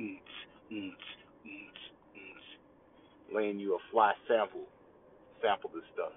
mm mm mm laying you a fly sample, sample this stuff.